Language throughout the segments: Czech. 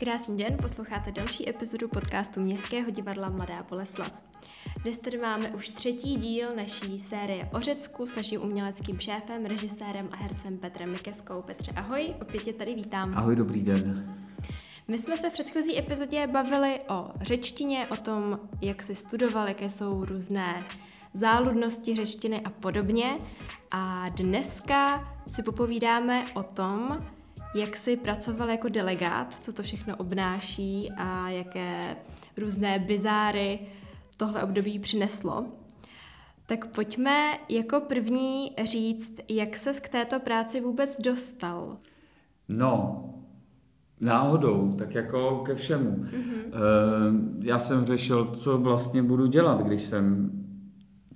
Krásný den, posloucháte další epizodu podcastu Městského divadla Mladá Boleslav. Dnes tady máme už třetí díl naší série o Řecku s naším uměleckým šéfem, režisérem a hercem Petrem Mikeskou. Petře, ahoj, opět tě tady vítám. Ahoj, dobrý den. My jsme se v předchozí epizodě bavili o řečtině, o tom, jak si studoval, jaké jsou různé záludnosti řečtiny a podobně. A dneska si popovídáme o tom, jak jsi pracoval jako delegát, co to všechno obnáší a jaké různé bizáry tohle období přineslo. Tak pojďme jako první říct, jak ses k této práci vůbec dostal. No, náhodou, tak jako ke všemu. Mm-hmm. Já jsem řešil, co vlastně budu dělat, když jsem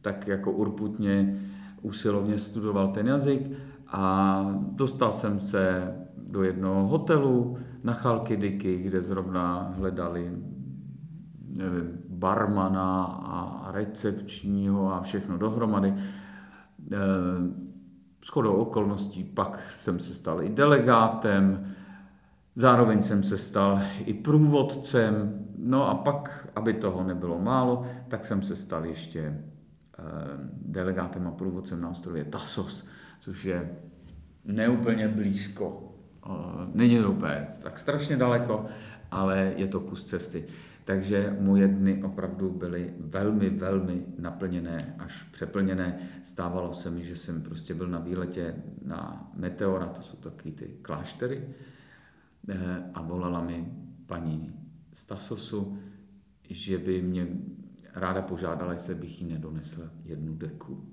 tak jako urputně usilovně studoval ten jazyk a dostal jsem se do jednoho hotelu na Chalkidiky, kde zrovna hledali nevím, barmana a recepčního a všechno dohromady. Eh, s chodou okolností pak jsem se stal i delegátem, zároveň jsem se stal i průvodcem, no a pak, aby toho nebylo málo, tak jsem se stal ještě eh, delegátem a průvodcem na ostrově Tasos, což je neúplně blízko Není to úplně tak strašně daleko, ale je to kus cesty. Takže moje dny opravdu byly velmi, velmi naplněné, až přeplněné. Stávalo se mi, že jsem prostě byl na výletě na Meteora, to jsou taky ty kláštery, eh, a volala mi paní Stasosu, že by mě ráda požádala, jestli bych jí nedonesl jednu deku.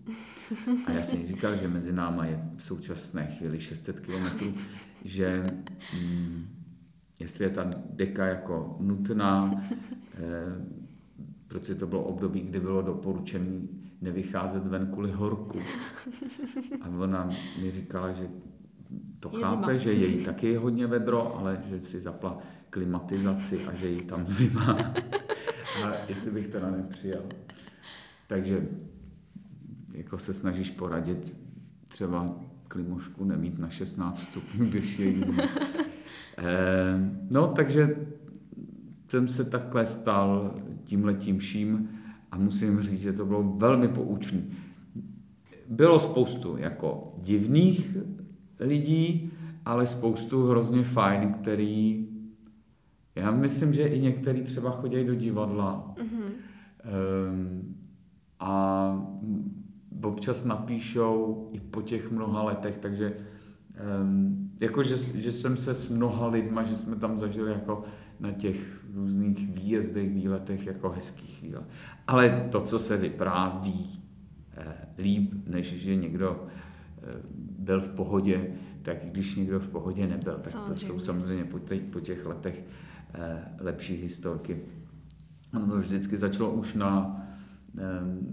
A já jsem jí říkal, že mezi náma je v současné chvíli 600 kilometrů, že hm, jestli je ta deka jako nutná, eh, protože to bylo období, kdy bylo doporučené nevycházet ven kvůli horku. A ona mi říkala, že to je chápe, zima. že její taky je hodně vedro, ale že si zapla klimatizaci a že jí tam zima. A jestli bych teda nepřijal. Takže jako se snažíš poradit třeba klimošku nemít na 16 stupňů, když je jízda. Eh, no, takže jsem se takhle stal tímhletím vším a musím říct, že to bylo velmi poučné. Bylo spoustu jako divných lidí, ale spoustu hrozně fajn, který já myslím, že i některý třeba chodí do divadla mm-hmm. um, a občas napíšou i po těch mnoha letech, takže um, jako, že, že jsem se s mnoha lidma, že jsme tam zažili jako na těch různých výjezdech, výletech jako hezký chvíle. Ale to, co se vypráví eh, líp, než že někdo eh, byl v pohodě, tak když někdo v pohodě nebyl, tak samozřejmě. to jsou samozřejmě po, těch, po těch letech lepší historky. Ono to vždycky začalo už na, eh,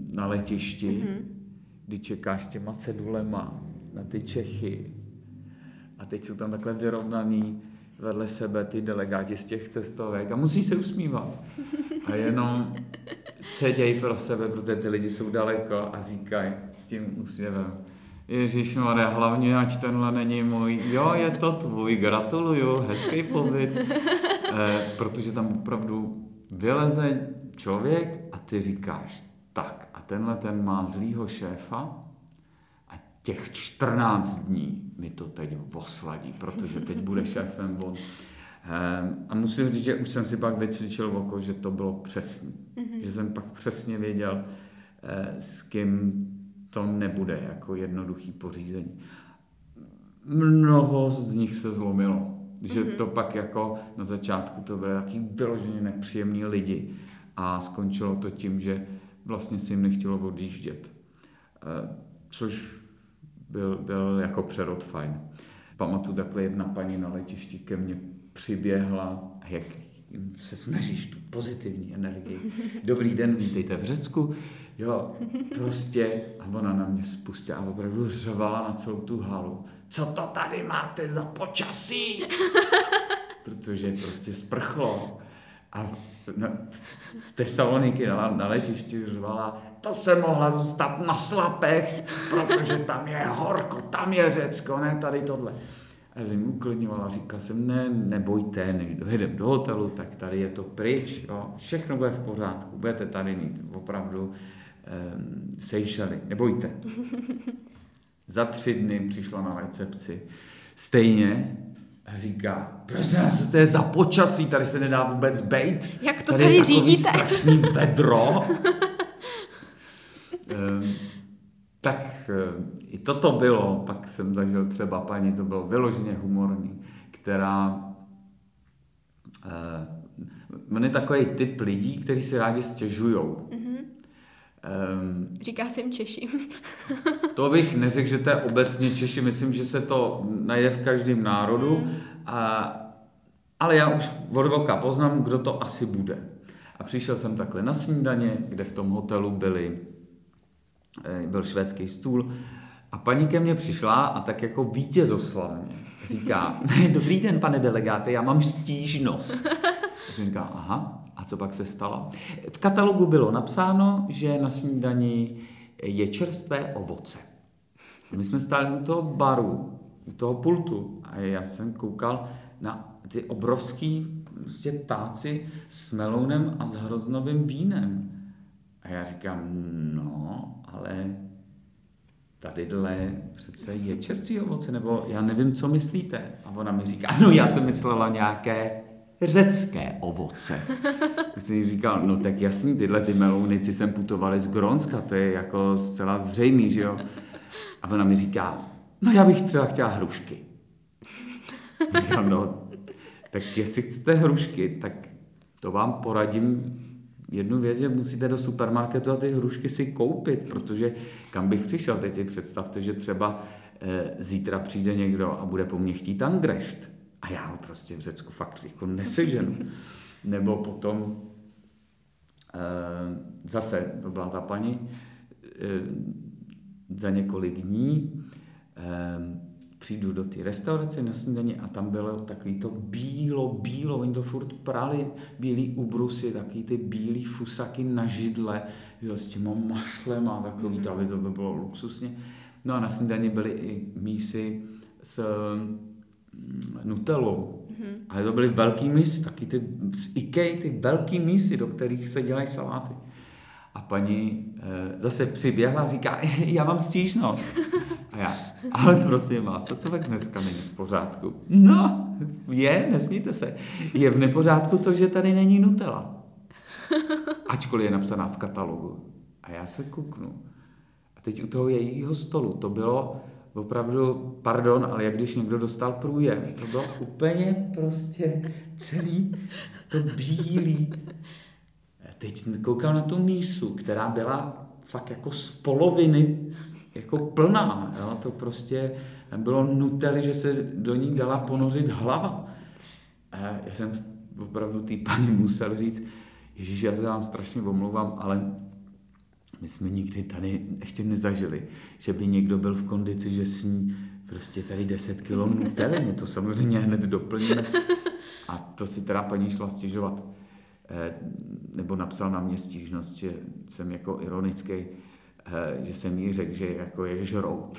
na letišti, mm-hmm kdy čekáš s těma cedulema na ty Čechy a teď jsou tam takhle vyrovnaný vedle sebe ty delegáti z těch cestovek a musí se usmívat. A jenom seděj pro sebe, protože ty lidi jsou daleko a říkají s tím úsměvem. Ježíš Maria, hlavně ať tenhle není můj. Jo, je to tvůj, gratuluju, hezký pobyt. E, protože tam opravdu vyleze člověk a ty říkáš, tak a tenhle ten má zlýho šéfa a těch 14 dní mi to teď osladí, protože teď bude šéfem on. Ehm, a musím říct, že už jsem si pak vycvičil v oko, že to bylo přesný. Mm-hmm. Že jsem pak přesně věděl, eh, s kým to nebude jako jednoduchý pořízení. Mnoho z nich se zlomilo. Že mm-hmm. to pak jako na začátku to byly taky vyloženě nepříjemní lidi a skončilo to tím, že vlastně si jim nechtělo odjíždět. Eh, což byl, byl jako přerod fajn. Pamatuju takhle jedna paní na letišti ke mně přiběhla a jak se snažíš tu pozitivní energii. Dobrý den, vítejte v Řecku. Jo, prostě, a ona na mě spustila a opravdu řvala na celou tu halu. Co to tady máte za počasí? Protože prostě sprchlo. A v Tesaloniky na, na letišti řvala, to se mohla zůstat na slapech, protože tam je horko, tam je Řecko, ne tady tohle. A já jsem uklidňovala, říkal jsem, ne, nebojte, než dojedeme do hotelu, tak tady je to pryč, jo. všechno bude v pořádku, budete tady mít opravdu um, sejšely, nebojte. Za tři dny přišla na recepci. Stejně říká, prosím vás, co to je za počasí, tady se nedá vůbec bejt. Jak to tady, tady je řídíte? strašný vedro. um, tak i toto bylo, pak jsem zažil třeba paní, to bylo vyloženě humorní, která uh, on je takový typ lidí, kteří si rádi stěžujou. Mm-hmm. Um, Říká se jim Češi. to bych neřekl, že to je obecně Češi, myslím, že se to najde v každém národu, mm. a, ale já už od voka poznám, kdo to asi bude. A přišel jsem takhle na snídaně, kde v tom hotelu byli, eh, byl švédský stůl a paní ke mně přišla a tak jako vítězoslavně říká, dobrý den, pane delegáte, já mám stížnost. Já jsem říkal, aha, a co pak se stalo? V katalogu bylo napsáno, že na snídani je čerstvé ovoce. My jsme stáli u toho baru, u toho pultu a já jsem koukal na ty obrovský prostě táci s melounem a s hroznovým vínem. A já říkám, no, ale tadyhle přece je čerstvý ovoce, nebo já nevím, co myslíte. A ona mi říká, no já jsem myslela nějaké řecké ovoce. Já jsem jí říkal, no tak jasný, tyhle ty melouny, ty jsem putovali z Grónska, to je jako zcela zřejmý, že jo. A ona mi říká, no já bych třeba chtěla hrušky. Říkám, no, tak jestli chcete hrušky, tak to vám poradím jednu věc, že musíte do supermarketu a ty hrušky si koupit, protože kam bych přišel, teď si představte, že třeba e, zítra přijde někdo a bude po mně chtít angrešt a já ho prostě v Řecku fakt jako neseženu. Nebo potom e, zase, to byla ta paní, e, za několik dní přijdu do té restaurace na snídaně a tam bylo takový to bílo, bílo, oni to furt prali, bílý ubrusy, takový ty bílý fusaky na židle, jo, s těma mašlem a takový to, aby to by bylo luxusně. No a na snídaně byly i mísy s mm, nutelou. Mm-hmm. Ale to byly velký mísy, taky ty z Ikea, ty velký mísy, do kterých se dělají saláty. A paní e, zase přiběhla a říká, já mám stížnost. Já, ale prosím vás, co tak dneska není v pořádku? No, je, nesmíte se. Je v nepořádku to, že tady není Nutella. Ačkoliv je napsaná v katalogu. A já se kouknu. A teď u toho jejího stolu to bylo opravdu, pardon, ale jak když někdo dostal průjem. To bylo úplně prostě celý to bílý. A teď koukám na tu mísu, která byla fakt jako z poloviny jako plná. Jo? To prostě bylo nuteli, že se do ní dala ponořit hlava. Já jsem opravdu té paní musel říct, Ježíš, já se vám strašně omlouvám, ale my jsme nikdy tady ještě nezažili, že by někdo byl v kondici, že sní prostě tady 10 kilo nutely. My to samozřejmě hned doplníme. A to si teda paní šla stěžovat. Eh, nebo napsal na mě stížnost, že jsem jako ironický, že jsem jí řekl, že jako je žrout.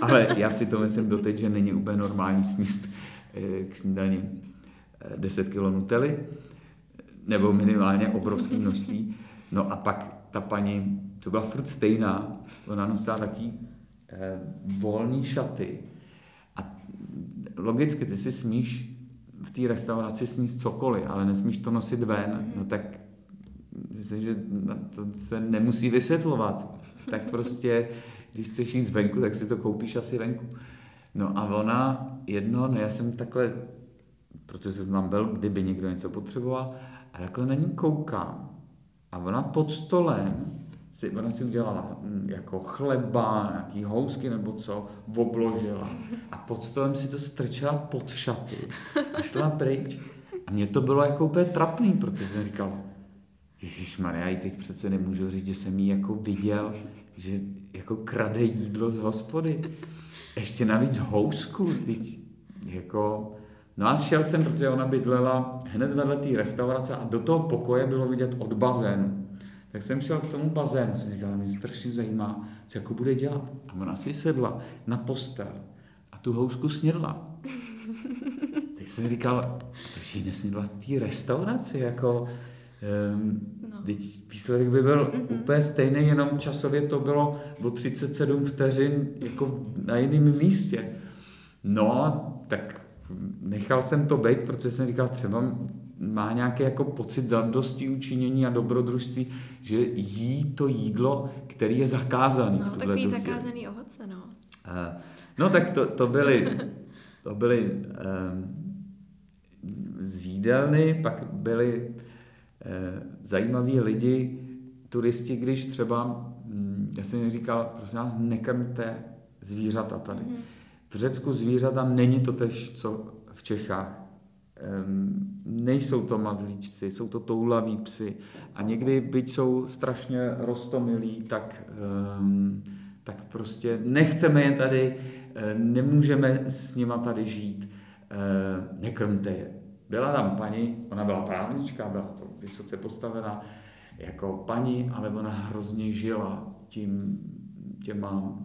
Ale já si to myslím doteď, že není úplně normální sníst eh, k snídani 10 kg nutely, nebo minimálně obrovské množství. No a pak ta paní, to byla furt stejná, ona nosila taky eh, volný šaty a logicky ty si smíš v té restauraci sníst cokoliv, ale nesmíš to nosit ven, no tak myslím, že to se nemusí vysvětlovat tak prostě, když chceš jít zvenku, tak si to koupíš asi venku. No a ona jedno, no já jsem takhle, protože se znám byl, kdyby někdo něco potřeboval, a takhle na ní koukám. A ona pod stolem, si, ona si udělala hm, jako chleba, nějaký housky nebo co, obložila. A pod stolem si to strčila pod šaty a šla pryč. A mně to bylo jako úplně trapný, protože jsem říkal, Ježíš já teď přece nemůžu říct, že jsem jí jako viděl, že jako krade jídlo z hospody. Ještě navíc housku, teď jako... No a šel jsem, protože ona bydlela hned vedle té restaurace a do toho pokoje bylo vidět od bazénu. Tak jsem šel k tomu bazénu, jsem říkal, mě strašně zajímá, co jako bude dělat. A ona si sedla na postel a tu housku snědla. tak jsem říkal, proč jí nesnědla v té restauraci, jako... Um, no. výsledek by byl mm-hmm. úplně stejný, jenom časově to bylo o 37 vteřin jako na jiném místě. No, tak nechal jsem to být, protože jsem říkal, třeba má nějaký jako pocit zadosti učinění a dobrodružství, že jí to jídlo, který je zakázaný no, v tuhle takový době. zakázaný ovoce, no. Uh, no tak to, to byly, to byly um, zjídelny, pak byly zajímaví lidi, turisti, když třeba, hm, já jsem říkal, prosím vás, nekrmte zvířata tady. Mm-hmm. V Řecku zvířata není to tež, co v Čechách. Um, nejsou to mazlíčci, jsou to toulaví psy. A někdy, byť jsou strašně rostomilí, tak, um, tak prostě nechceme je tady, eh, nemůžeme s nima tady žít. Uh, nekrmte je. Byla tam paní, ona byla právnička, byla to vysoce postavená jako paní, ale ona hrozně žila tím, těma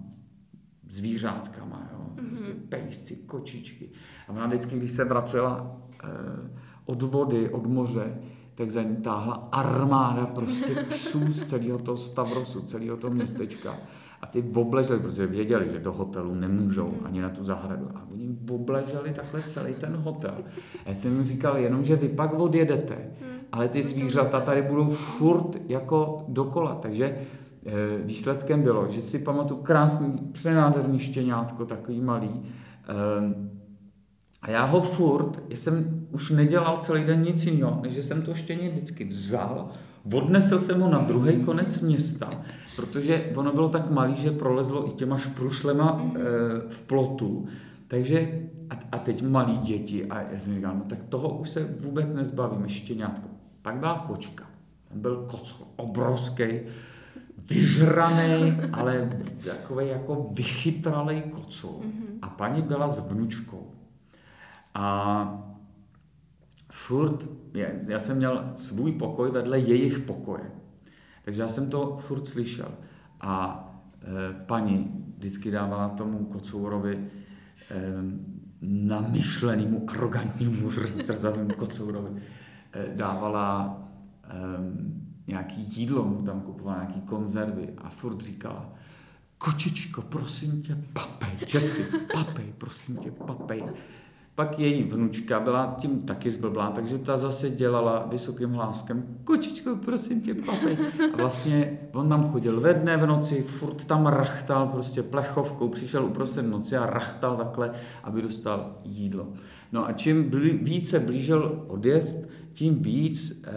zvířátkama, jo? Mm-hmm. Prostě pejsci, kočičky. A ona vždycky, když se vracela eh, od vody, od moře, tak za ní táhla armáda prostě psů z celého toho Stavrosu, celého toho městečka. A ty obleželi, protože věděli, že do hotelu nemůžou mhm. ani na tu zahradu. A oni obleželi takhle celý ten hotel. A já jsem jim říkal, jenom, že vy pak odjedete, mhm. ale ty zvířata tady budou furt jako dokola. Takže Eh, výsledkem bylo, že si pamatuju krásný, přenádherný štěňátko, takový malý. Ehm, a já ho furt, já jsem už nedělal celý den nic jiného, než že jsem to štěně vždycky vzal, odnesl jsem ho na druhý konec města, protože ono bylo tak malý, že prolezlo i těma šprušlema e, v plotu. Takže a, a teď malí děti a já jsem říkal, no tak toho už se vůbec nezbavíme, štěňátko. Pak byla kočka. Tam byl kocko, obrovský, vyžraný, ale takový jako vychytralej kocour. Mm-hmm. A paní byla s vnučkou. A furt, já jsem měl svůj pokoj vedle jejich pokoje. Takže já jsem to furt slyšel. A e, paní vždycky dávala tomu kocourovi e, namyšlenému, arrogantnímu, zrzavému kocourovi, e, dávala e, nějaký jídlo mu tam kupovala, nějaký konzervy a furt říkala, kočičko, prosím tě, papej, česky, papej, prosím tě, papej. Pak její vnučka byla tím taky zblblá, takže ta zase dělala vysokým hláskem, kočičko, prosím tě, papej. A vlastně on tam chodil ve dne, v noci, furt tam rachtal prostě plechovkou, přišel uprostřed noci a rachtal takhle, aby dostal jídlo. No a čím více blížil odjezd, tím víc eh,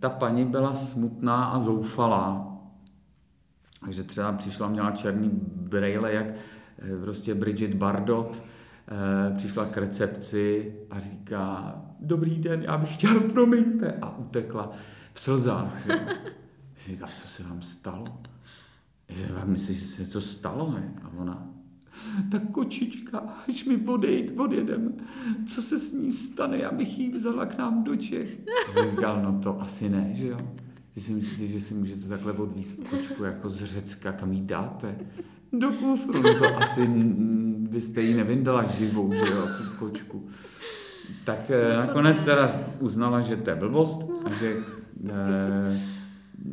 ta paní byla smutná a zoufalá. Takže třeba přišla, měla černý brejle, jak eh, prostě Bridget Bardot, přišla k recepci a říká, dobrý den, já bych chtěl, promiňte, a utekla v slzách. Jo. Říká, co se vám stalo? Já vám myslím, že se něco stalo, ne? A ona, ta kočička, až mi odejít, odjedem, co se s ní stane, já bych ji vzala k nám do Čech. A jsem říkal, no to asi ne, že jo? Vy si myslíte, že si můžete takhle odvíst kočku jako z Řecka, kam jí dáte? Do kufru, no to asi byste ji nevyndala živou, že jo, tu kočku. Tak eh, no nakonec teda uznala, že to je blbost a že, eh,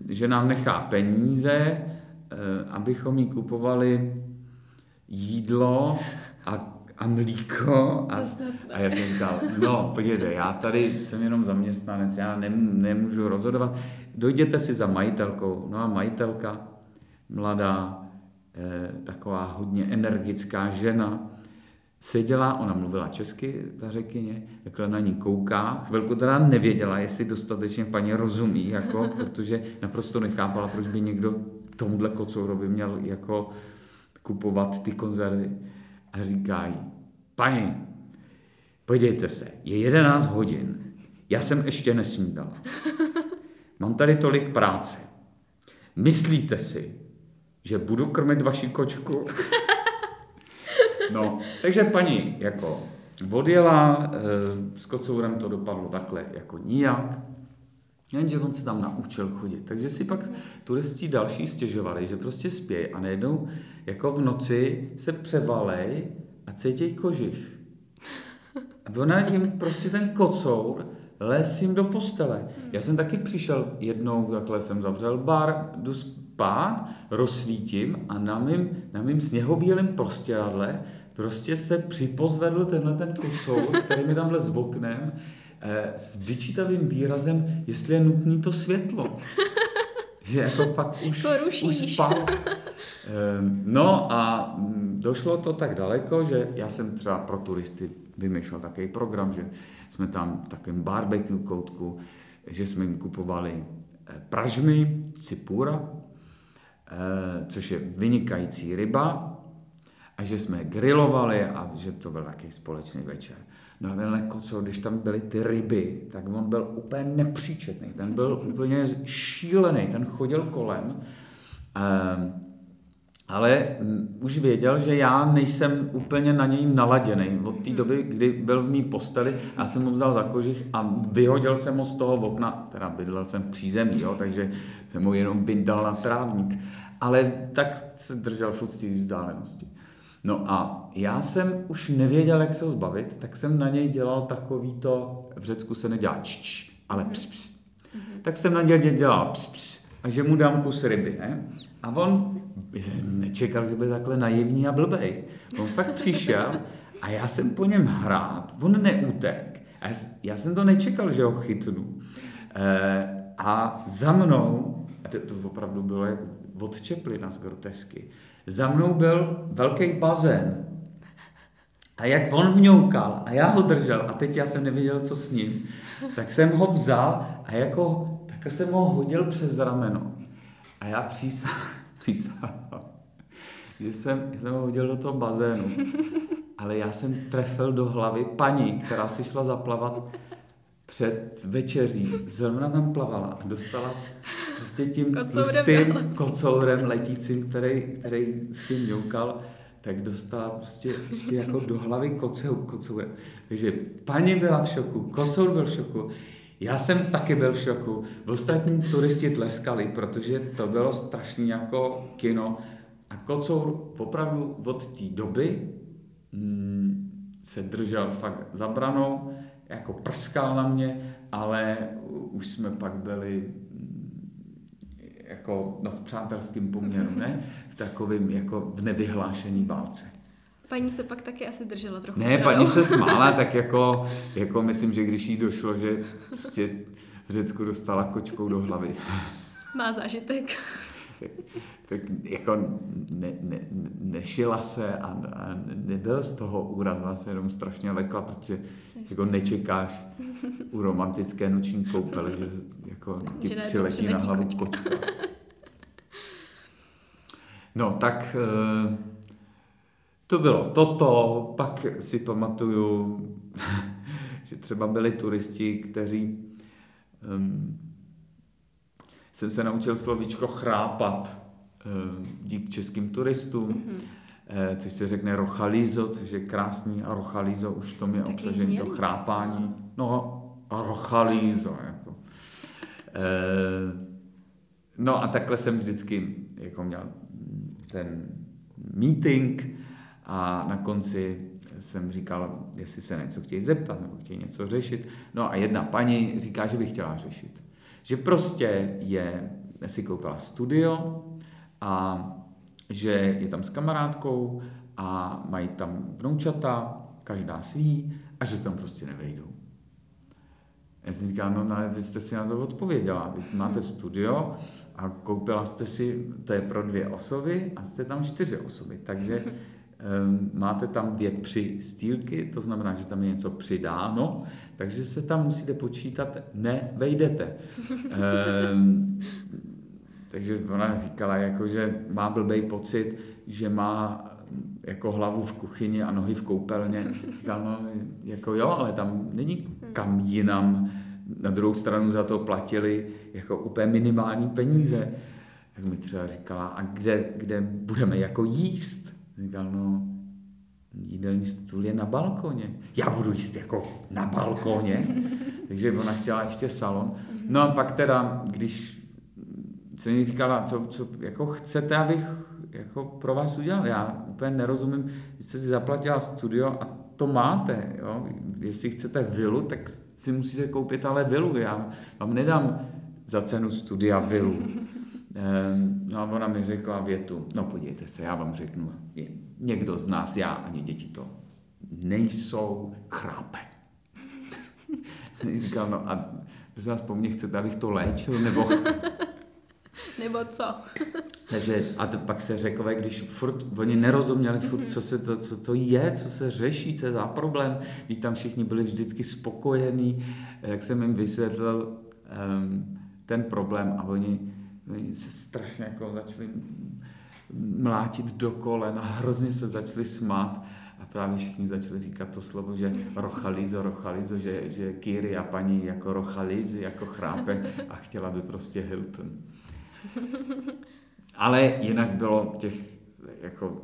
že nám nechá peníze, eh, abychom jí kupovali jídlo a, a mlíko. A, a já jsem říkal, no podívejte, já tady jsem jenom zaměstnanec, já nem, nemůžu rozhodovat. Dojděte si za majitelkou. No a majitelka, mladá, taková hodně energická žena, seděla, ona mluvila česky, ta řekyně, takhle na ní kouká, chvilku teda nevěděla, jestli dostatečně paní rozumí, jako, protože naprosto nechápala, proč by někdo tomuhle kocourovi měl jako kupovat ty konzervy a říkají, paní, podívejte se, je 11 hodin, já jsem ještě nesnídala. Mám tady tolik práce. Myslíte si, že budu krmit vaši kočku? No, takže paní jako odjela, eh, s kocourem to dopadlo takhle jako nijak, Jenže on se tam naučil chodit. Takže si pak turisti další stěžovali, že prostě spějí a najednou jako v noci se převalej a cítí kožich. A ona jim prostě ten kocour les do postele. Já jsem taky přišel jednou, takhle jsem zavřel bar, jdu spát, rozsvítím a na mým, na mým sněhobílém prostěradle prostě se připozvedl tenhle ten kocour, který mi tamhle s oknem, eh, s vyčítavým výrazem, jestli je nutný to světlo. Že jako fakt už, Jako už spal. Ehm, No a mm, došlo to tak daleko, že já jsem třeba pro turisty vymýšlel takový program, že jsme tam v takovém barbecue koutku, že jsme jim kupovali eh, pražmy, cipura, což je vynikající ryba, a že jsme grilovali a že to byl taky společný večer. No a tenhle kocour, když tam byly ty ryby, tak on byl úplně nepříčetný, ten byl úplně šílený, ten chodil kolem. Ehm, ale už věděl, že já nejsem úplně na něj naladěný. Od té doby, kdy byl v mý posteli, já jsem mu vzal za kožich a vyhodil jsem ho z toho okna, teda bydlel jsem v přízemí, jo, takže jsem mu jenom vyndal na trávník. Ale tak se držel furt z té vzdálenosti. No a já jsem už nevěděl, jak se ho zbavit, tak jsem na něj dělal takový to, v Řecku se nedělá čč, ale ps, ps. Tak jsem na něj dělal ps, ps, a že mu dám kus ryby, ne? A on nečekal, že bude takhle naivní a blbej. On fakt přišel a já jsem po něm hrát, on neutek. A já jsem to nečekal, že ho chytnu. E, a za mnou, a to, to opravdu bylo jak od Čeplina z grotesky, za mnou byl velký bazén. A jak on mňoukal a já ho držel a teď já jsem nevěděl, co s ním, tak jsem ho vzal a jako, tak jsem ho hodil přes rameno. A já přísahám, přísahám že jsem, jsem ho hodil do toho bazénu. Ale já jsem trefil do hlavy paní, která si šla zaplavat před večeří. Zrovna tam plavala a dostala prostě tím tlustým dole. kocourem letícím, který, který s tím mňoukal, tak dostala prostě ještě jako do hlavy kocou, kocourem. Takže paní byla v šoku, kocour byl v šoku, já jsem taky byl v šoku. Ostatní turisti tleskali, protože to bylo strašný jako kino. A kocour opravdu od té doby mm, se držel fakt za branou, jako prskal na mě, ale už jsme pak byli mm, jako no, v přátelském poměru, ne? V takovém jako v nevyhlášený válce. Paní se pak taky asi držela trochu Ne, stranou. paní se smála, tak jako, jako myslím, že když jí došlo, že prostě v Řecku dostala kočkou do hlavy, Má zážitek. tak jako ne, ne, nešila se a, a nebyl z toho úraz, ona se jenom strašně lekla, protože jako nečekáš u romantické noční koupele, že jako ti Že přiletí na hlavu kočka. kočka. No, tak eh, to bylo toto, pak si pamatuju, že třeba byli turisti, kteří um, jsem se naučil slovíčko chrápat um, dík českým turistům, Mhm. eh, což se řekne rochalízo, což je krásný a rochalízo už v tom je Taky obsažený to chrápání. No, rochalízo, jako. Eh, no a takhle jsem vždycky jako měl ten meeting a na konci jsem říkal, jestli se něco chtějí zeptat nebo chtějí něco řešit. No a jedna paní říká, že by chtěla řešit. Že prostě je, si koupila studio a že je tam s kamarádkou a mají tam vnoučata, každá svý, a že se tam prostě nevejdou. Já jsem říkal, no, no ale vy jste si na to odpověděla. Vy máte studio a koupila jste si, to je pro dvě osoby a jste tam čtyři osoby. Takže máte tam dvě při stýlky, to znamená, že tam je něco přidáno, takže se tam musíte počítat, nevejdete. Um, takže ona říkala, jako, že má blbej pocit, že má jako hlavu v kuchyni a nohy v koupelně. Říkal, no, jako jo, ale tam není kam jinam. Na druhou stranu za to platili jako úplně minimální peníze. Tak mi třeba říkala, a kde, kde budeme jako jíst? Říkal, no, jídelní stůl je na balkoně. Já budu jíst jako na balkoně. Takže ona chtěla ještě salon. No a pak teda, když se mi říkala, co, co jako chcete, abych jako pro vás udělal. Já úplně nerozumím, vy jste si zaplatila studio a to máte. Jo? Jestli chcete vilu, tak si musíte koupit ale vilu. Já vám nedám za cenu studia vilu. No a ona mi řekla větu, no podívejte se, já vám řeknu, někdo z nás, já ani děti to nejsou chrápe. jsem říkal, no a prosím vás, po mně chcete, abych to léčil, nebo... nebo co? Takže a to pak se řekové, když furt, oni nerozuměli furt, co, se to, co to je, co se řeší, co je za problém, když tam všichni byli vždycky spokojení, jak jsem jim vysvětlil um, ten problém a oni se strašně jako začali mlátit do kolen a hrozně se začali smát a právě všichni začali říkat to slovo, že rochalizo, rochalizo, že, že Kiri a paní jako rochalizy, jako chrápe a chtěla by prostě Hilton. Ale jinak bylo těch, jako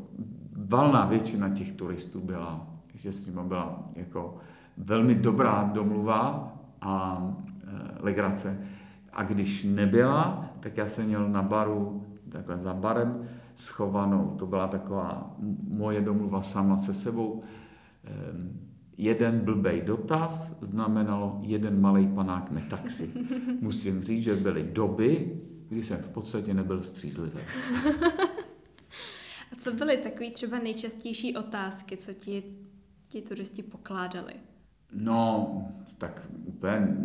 valná většina těch turistů byla, že s nimi byla jako velmi dobrá domluva a e, legrace. A když nebyla, tak já jsem měl na baru, takhle za barem, schovanou. To byla taková moje domluva sama se sebou. Ehm, jeden blbej dotaz znamenalo jeden malý panák taxi. Musím říct, že byly doby, kdy jsem v podstatě nebyl střízlivý. A co byly takové třeba nejčastější otázky, co ti, ti turisti pokládali? No, tak úplně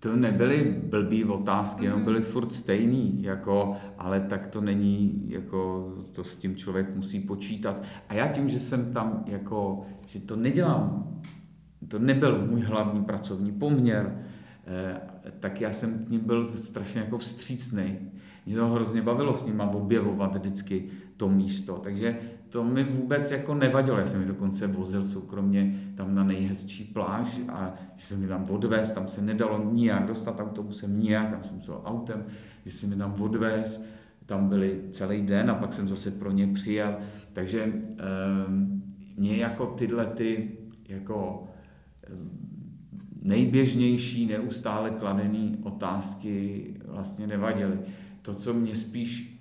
to nebyly blbý otázky, jenom mhm. byly furt stejný, jako, ale tak to není, jako to s tím člověk musí počítat. A já tím, že jsem tam, jako, že to nedělám, to nebyl můj hlavní pracovní poměr, eh, tak já jsem k ním byl strašně jako vstřícný. Mě to hrozně bavilo s nima objevovat vždycky to místo, takže to mi vůbec jako nevadilo. Já jsem mi dokonce vozil soukromně tam na nejhezčí pláž a že jsem mi tam odvést, tam se nedalo nijak dostat autobusem, nijak, tam jsem musel autem, že jsem mi tam odvést, tam byli celý den a pak jsem zase pro ně přijel. Takže um, mě jako tyhle ty jako um, nejběžnější, neustále kladené otázky vlastně nevadily. To, co mě spíš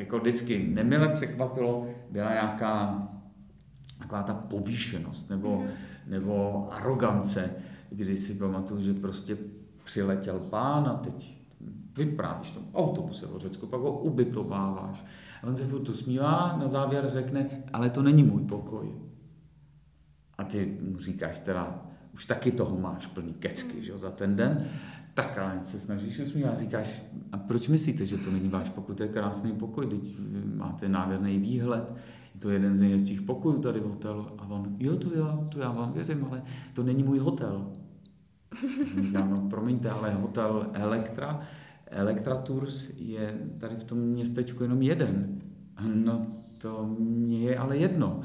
jako vždycky nemile překvapilo, byla nějaká taková ta povýšenost nebo, mm. nebo arogance, kdy si pamatuju, že prostě přiletěl pán a teď vyprávíš tomu autobuse o Řecku, pak ho ubytováváš. A on se furt usmívá, na závěr řekne, ale to není můj pokoj. A ty mu říkáš teda, už taky toho máš plný kecky, že, za ten den tak ale se snažíš usmívat říkáš, a proč myslíte, že to není váš pokoj? To je krásný pokoj, teď máte nádherný výhled, je to jeden z nejhezčích pokojů tady v hotelu. A on, jo, to jo, to já vám věřím, ale to není můj hotel. Říkám, no promiňte, ale hotel Elektra, Elektra Tours je tady v tom městečku jenom jeden. No to mě je ale jedno.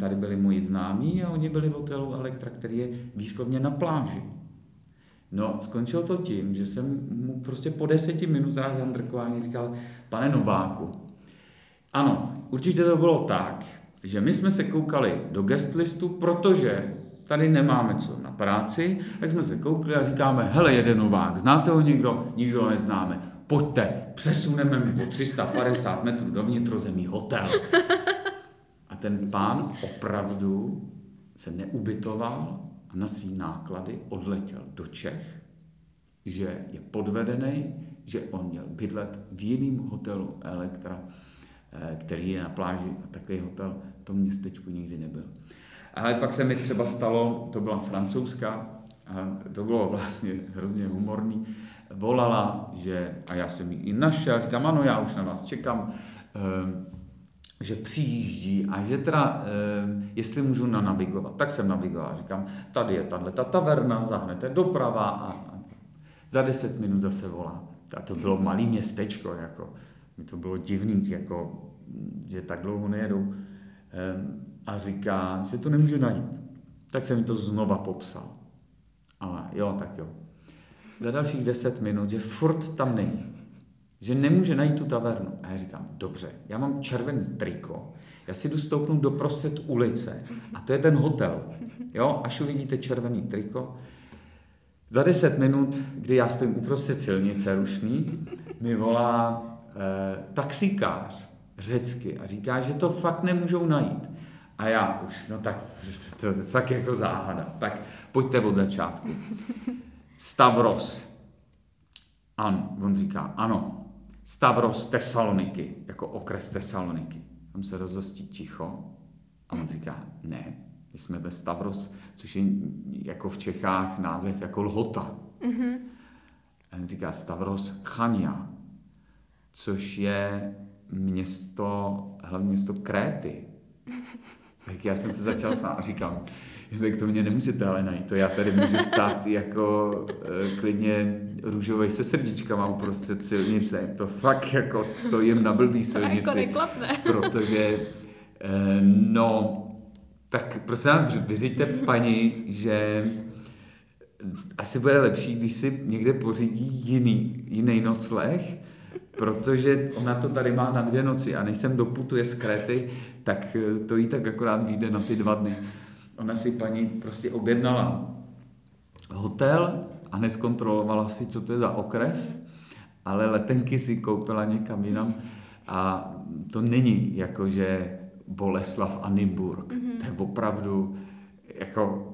Tady byli moji známí a oni byli v hotelu Elektra, který je výslovně na pláži. No, skončilo to tím, že jsem mu prostě po deseti minutách handrkování říkal, pane Nováku, ano, určitě to bylo tak, že my jsme se koukali do guest listu, protože tady nemáme co na práci, tak jsme se koukli a říkáme, hele, jeden Novák, znáte ho někdo? Nikdo ho neznáme. Pojďte, přesuneme mu o 350 metrů do vnitrozemí hotel. A ten pán opravdu se neubytoval, a na svý náklady odletěl do Čech, že je podvedený, že on měl bydlet v jiném hotelu Elektra, eh, který je na pláži a takový hotel v tom městečku nikdy nebyl. Ale pak se mi třeba stalo, to byla francouzská, a to bylo vlastně hrozně humorný, volala, že, a já jsem ji i našel, říkám, ano, já už na vás čekám, ehm, že přijíždí a že teda, e, jestli můžu navigovat, tak jsem navigoval. Říkám, tady je tahle ta taverna, zahnete doprava a, a za deset minut zase volá. A to bylo malý městečko, jako, mi to bylo divný, jako, že tak dlouho nejedou. E, a říká, že to nemůže najít. Tak jsem mi to znova popsal. Ale jo, tak jo. Za dalších deset minut, že furt tam není že nemůže najít tu tavernu. A já říkám, dobře, já mám červený triko, já si jdu stoupnout do prostřed ulice a to je ten hotel. Jo, až uvidíte červený triko, za deset minut, kdy já stojím uprostřed silnice rušný, mi volá eh, taxikář řecky a říká, že to fakt nemůžou najít. A já už, no tak, to, to fakt jako záhada. Tak pojďte od začátku. Stavros. Ano, on říká, ano. Stavros Tesaloniky, jako okres Tesaloniky. Tam se rozostí ticho a on říká, ne, my jsme ve Stavros, což je jako v Čechách název jako Lhota. Mm-hmm. A on říká Stavros Chania, což je město, hlavně město Kréty. Tak já jsem se začal smát a říkám, tak to mě nemusíte ale najít, to já tady můžu stát jako e, klidně růžovej se srdíčkama uprostřed silnice, to fakt jako stojím na blbý silnici, protože e, no, tak prosím vás, vyřiďte paní, že asi bude lepší, když si někde pořídí jiný, jiný nocleh, protože ona to tady má na dvě noci a než sem doputuje z Kréty, tak eh, to jí tak akorát vyjde na ty dva dny. Ona si paní prostě objednala hotel a neskontrolovala si, co to je za okres, ale letenky si koupila někam jinam a to není jako, že Boleslav a Nymburk. Mm-hmm. To je opravdu jako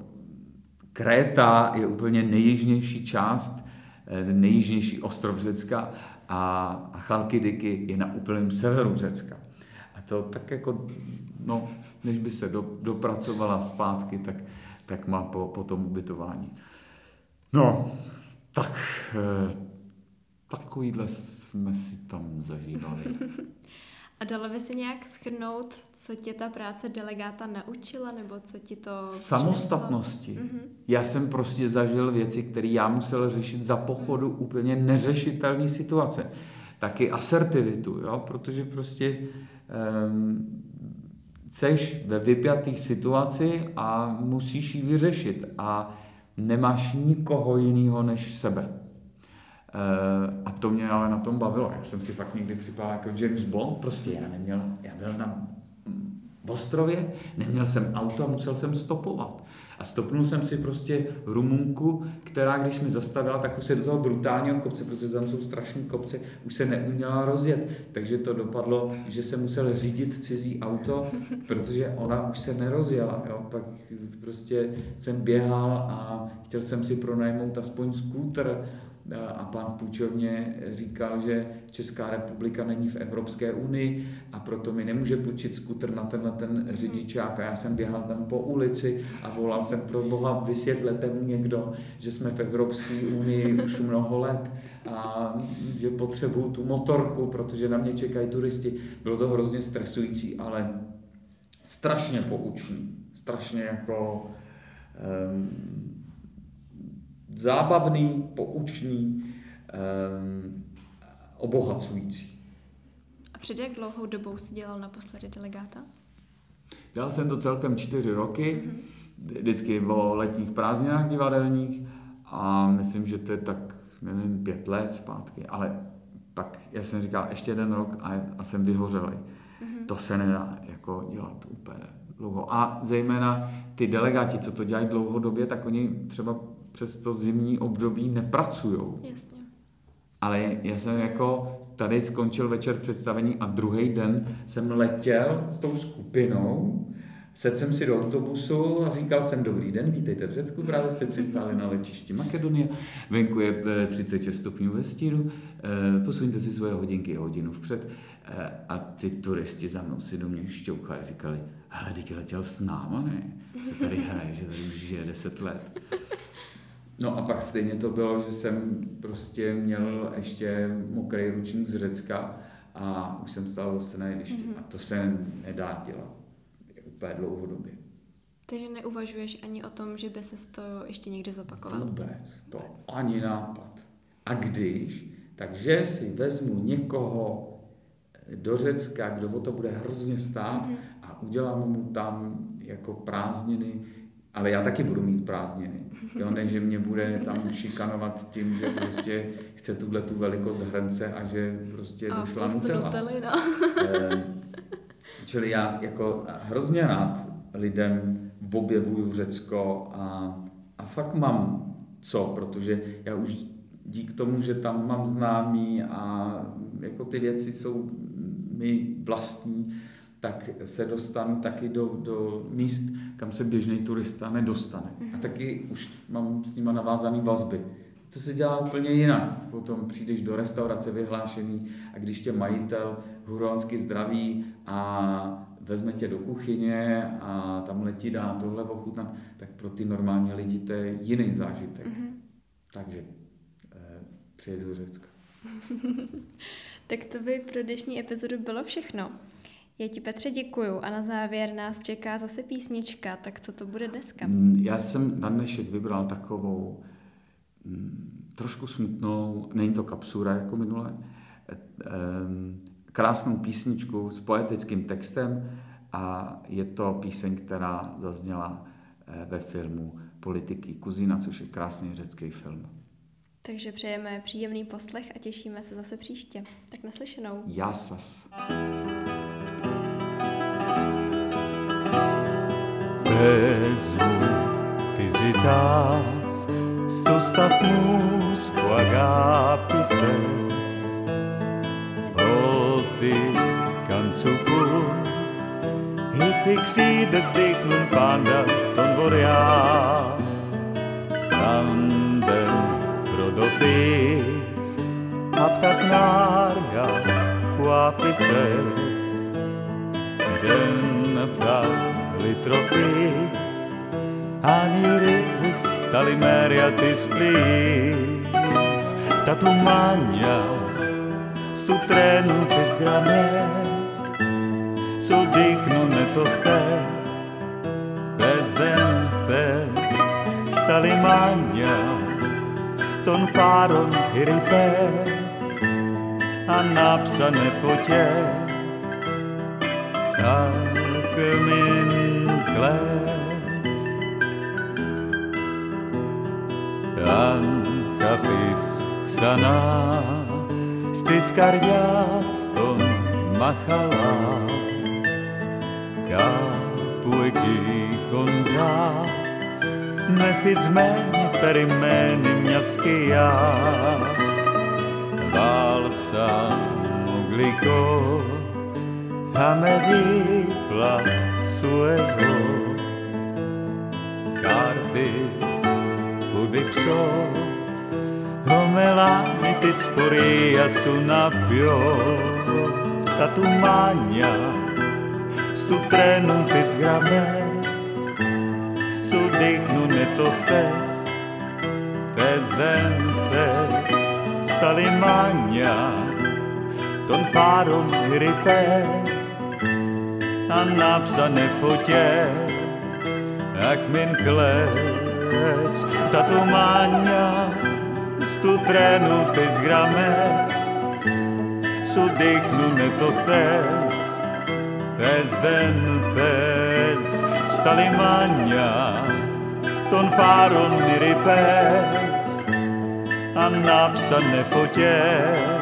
Kréta je úplně nejjižnější část, eh, nejjižnější ostrov Řecka a, Chalkidiky je na úplném severu Řecka. A to tak jako, no, než by se do, dopracovala zpátky, tak, tak má po, po tom ubytování. No, tak eh, takovýhle jsme si tam zažívali. A dalo by se nějak schrnout, co tě ta práce delegáta naučila, nebo co ti to Samostatnosti. Mm-hmm. Já jsem prostě zažil věci, které já musel řešit za pochodu úplně neřešitelné situace. Taky asertivitu, jo? protože prostě um, seš ve vypjaté situaci a musíš ji vyřešit a nemáš nikoho jiného než sebe. Uh, a to mě ale na tom bavilo. Já jsem si fakt někdy připadal jako James Bond, prostě já neměl, já byl na ostrově, neměl jsem auto a musel jsem stopovat. A stopnul jsem si prostě Rumunku, která když mi zastavila, tak už se do toho brutálního kopce, protože tam jsou strašní kopce, už se neuměla rozjet. Takže to dopadlo, že jsem musel řídit cizí auto, protože ona už se nerozjela. Jo? Pak prostě jsem běhal a chtěl jsem si pronajmout aspoň skútr, a pan v půjčovně říkal, že Česká republika není v Evropské unii a proto mi nemůže půjčit skuter na tenhle ten řidičák a já jsem běhal tam po ulici a volal jsem pro boha, vysvětlete mu někdo, že jsme v Evropské unii už mnoho let a že potřebuju tu motorku, protože na mě čekají turisti. Bylo to hrozně stresující, ale strašně poučný, strašně jako um, zábavný, poučný, um, obohacující. A před jak dlouhou dobou jsi dělal naposledy delegáta? Dělal jsem to celkem čtyři roky, mm-hmm. vždycky o letních prázdninách divadelních a myslím, že to je tak, nevím, pět let zpátky, ale pak já jsem říkal ještě jeden rok a, a jsem vyhořelý. Mm-hmm. To se nedá jako dělat úplně dlouho. A zejména ty delegáti, co to dělají dlouhodobě, tak oni třeba přes to zimní období nepracují. Jasně. Ale já jsem jako tady skončil večer představení a druhý den jsem letěl s tou skupinou, sedl jsem si do autobusu a říkal jsem, dobrý den, vítejte v Řecku, právě jste přistáli na letišti Makedonie, venku je 36 eh, stupňů ve stíru, eh, posuňte si svoje hodinky o hodinu vpřed eh, a ty turisti za mnou si do mě šťouchali a říkali, hele, teď letěl s náma, ne? Co tady hraje, že tady už žije 10 let. No a pak stejně to bylo, že jsem prostě měl ještě mokrý ručník z Řecka a už jsem stál zase na jevišti. Mm-hmm. A to se nedá dělat úplně dlouhodobě. Takže neuvažuješ ani o tom, že by se to ještě někdy zopakovalo? Vůbec, to Vůbec. ani nápad. A když, takže si vezmu někoho do Řecka, kdo o to bude hrozně stát mm-hmm. a udělám mu tam jako prázdniny, ale já taky budu mít prázdniny. Jo, ne, že mě bude tam šikanovat tím, že prostě chce tuhle tu velikost hrnce a že prostě a došla Nutella. no. Eh, čili já jako hrozně rád lidem objevuju Řecko a, a fakt mám co, protože já už dík tomu, že tam mám známý a jako ty věci jsou mi vlastní, tak se dostanu taky do, do míst, kam se běžný turista nedostane. A mhm. taky už mám s nima navázaný vazby. To se dělá úplně jinak. Potom přijdeš do restaurace vyhlášený a když tě majitel huronsky zdraví a vezme tě do kuchyně a tam letí dá tohle ochutnat, tak pro ty normální lidi to je jiný zážitek. Mm-hmm. Takže eh, přijedu do Řecka. tak to by pro dnešní epizodu bylo všechno. Já ti Petře děkuju a na závěr nás čeká zase písnička, tak co to bude dneska? Mm, já jsem na dnešek vybral takovou mm, trošku smutnou, není to kapsura jako minule, krásnou písničku s poetickým textem a je to píseň, která zazněla eh, ve filmu Politiky Kuzina, což je krásný řecký film. Takže přejeme příjemný poslech a těšíme se zase příště. Tak naslyšenou. Jasas. Jezu, ty ζητάς στους σταθμούς που αγάπησες. Ό,τι καν σου πουν οι πηξίδες δείχνουν πάντα τον βορειά αν δεν προδοθείς απ' τα χνάρια που άφησες δεν θα λυτρωθείς αν οι ρίζες τα λιμέρια της πλοίης τα τουμάνια στου τρένου τις γραμμές σου δείχνουνε το χτες. Θες δεν θες στα λιμάνια των πάρων οι ρηπές ανάψανε φωτιές. Αχ μην κλαις Αν χαθείς ξανά στις καρδιάς των μαχαλά κάπου εκεί κοντά μεθυσμένη περιμένει μια σκιά βάλσαμο γλυκό θα με δίπλα σου εγώ κάρτης που διψώ το μελάνι της πορείας σου να πιω. Τα τουμάνια στου τρένου τις γραμμές σου δείχνουνε το χτες. Θες δεν θες στα λιμάνια των πάρων οι ρηπές ανάψανε φωτιές αχ μην κλαις τα τουμάνια στου τρένου τις γραμμές σου δείχνουνε το χτες θες δεν θες στα λιμάνια των πάρων οι ρηπές ανάψανε φωτιές